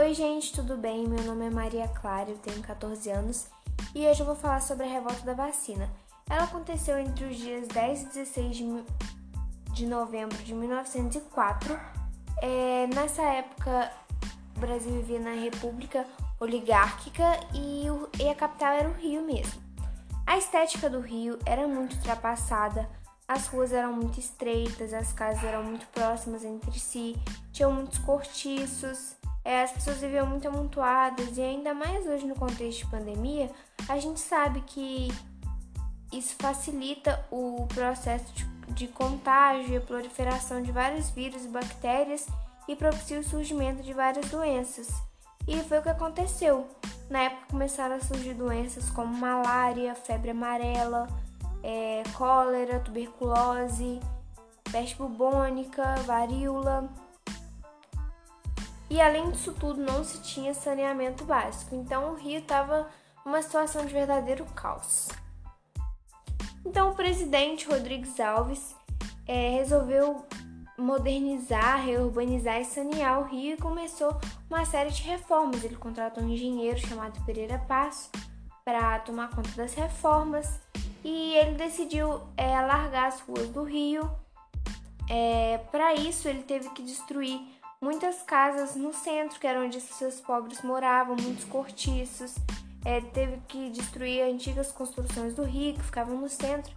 Oi, gente, tudo bem? Meu nome é Maria Clara, eu tenho 14 anos e hoje eu vou falar sobre a revolta da vacina. Ela aconteceu entre os dias 10 e 16 de, de novembro de 1904. É, nessa época, o Brasil vivia na República Oligárquica e, o, e a capital era o Rio mesmo. A estética do Rio era muito ultrapassada, as ruas eram muito estreitas, as casas eram muito próximas entre si, tinham muitos cortiços é, as pessoas viviam muito amontoadas e ainda mais hoje no contexto de pandemia, a gente sabe que isso facilita o processo de, de contágio e proliferação de vários vírus e bactérias e propicia o surgimento de várias doenças. E foi o que aconteceu. Na época começaram a surgir doenças como malária, febre amarela, é, cólera, tuberculose, peste bubônica, varíola. E além disso tudo, não se tinha saneamento básico, então o rio estava numa situação de verdadeiro caos. Então o presidente Rodrigues Alves é, resolveu modernizar, reurbanizar e sanear o rio e começou uma série de reformas. Ele contratou um engenheiro chamado Pereira Passo para tomar conta das reformas e ele decidiu é, alargar as ruas do rio. É, para isso, ele teve que destruir muitas casas no centro, que era onde pessoas pobres moravam, muitos cortiços. É, teve que destruir antigas construções do Rio, que ficavam no centro.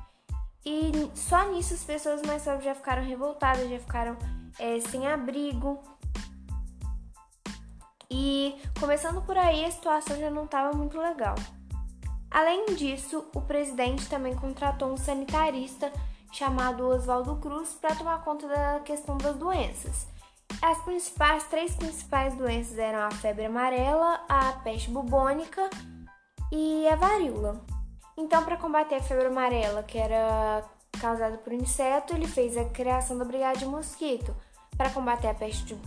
E só nisso as pessoas mais pobres já ficaram revoltadas, já ficaram é, sem abrigo. E começando por aí, a situação já não estava muito legal. Além disso, o presidente também contratou um sanitarista chamado Oswaldo Cruz para tomar conta da questão das doenças. As principais, três principais doenças eram a febre amarela, a peste bubônica e a varíola. Então, para combater a febre amarela, que era causada por inseto, ele fez a criação da brigada de mosquito. Para combater a peste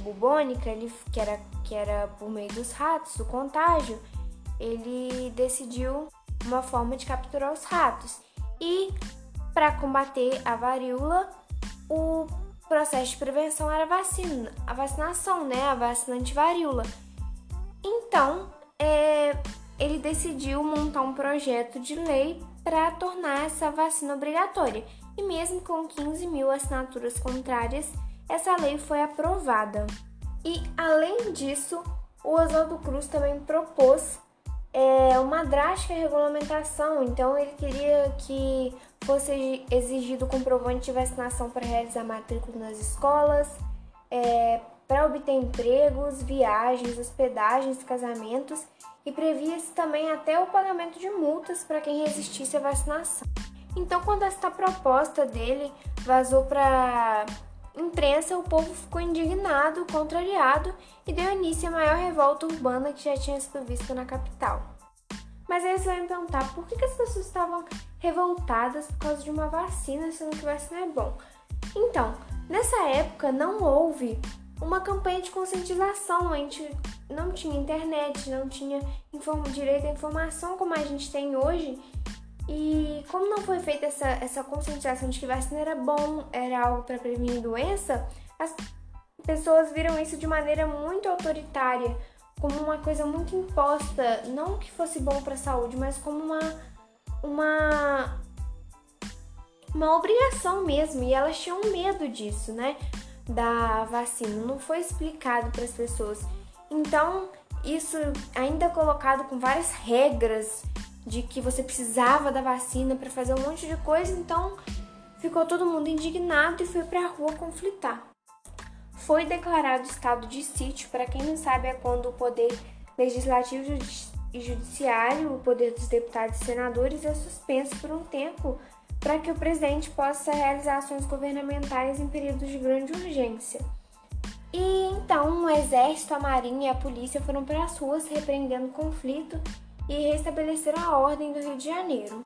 bubônica, ele, que, era, que era por meio dos ratos, do contágio, ele decidiu uma forma de capturar os ratos. E para combater a varíola, o processo de prevenção era a vacina, a vacinação, né? A vacina anti-varíola. Então, é, ele decidiu montar um projeto de lei para tornar essa vacina obrigatória. E mesmo com 15 mil assinaturas contrárias, essa lei foi aprovada. E além disso, o Oswaldo Cruz também propôs é, uma drástica regulamentação. Então, ele queria que fosse exigido comprovante de vacinação para realizar matrícula nas escolas, é, para obter empregos, viagens, hospedagens, casamentos e previa-se também até o pagamento de multas para quem resistisse à vacinação. Então, quando esta proposta dele vazou para imprensa, o povo ficou indignado, contrariado e deu início à maior revolta urbana que já tinha sido vista na capital. Mas aí você vai me perguntar por que, que as pessoas estavam revoltadas por causa de uma vacina, sendo que vacina é bom. Então, nessa época não houve uma campanha de conscientização, a gente não tinha internet, não tinha direito à informação como a gente tem hoje. E como não foi feita essa, essa conscientização de que vacina era bom, era algo para prevenir doença, as pessoas viram isso de maneira muito autoritária como uma coisa muito imposta, não que fosse bom para a saúde, mas como uma uma uma obrigação mesmo, e elas tinham medo disso, né? Da vacina, não foi explicado para as pessoas. Então, isso ainda colocado com várias regras de que você precisava da vacina para fazer um monte de coisa, então ficou todo mundo indignado e foi para a rua conflitar foi declarado estado de sítio. Para quem não sabe, é quando o poder legislativo e judiciário, o poder dos deputados e senadores, é suspenso por um tempo para que o presidente possa realizar ações governamentais em períodos de grande urgência. E então o exército, a marinha e a polícia foram para as ruas repreendendo o conflito e restabeleceram a ordem do Rio de Janeiro.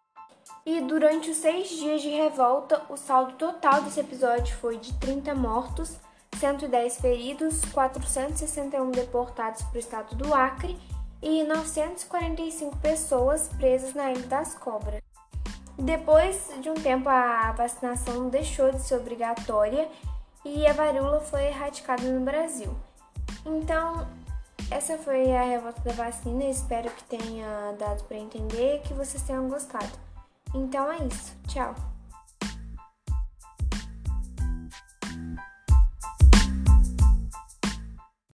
E durante os seis dias de revolta, o saldo total desse episódio foi de 30 mortos, 110 feridos, 461 deportados para o estado do Acre e 945 pessoas presas na Ilha das Cobras. Depois de um tempo, a vacinação deixou de ser obrigatória e a varíola foi erradicada no Brasil. Então, essa foi a revolta da vacina. Espero que tenha dado para entender que vocês tenham gostado. Então é isso. Tchau.